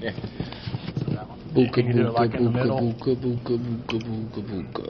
Yeah. Booka You do it booka like in the booka middle. booka booka booka booka booka.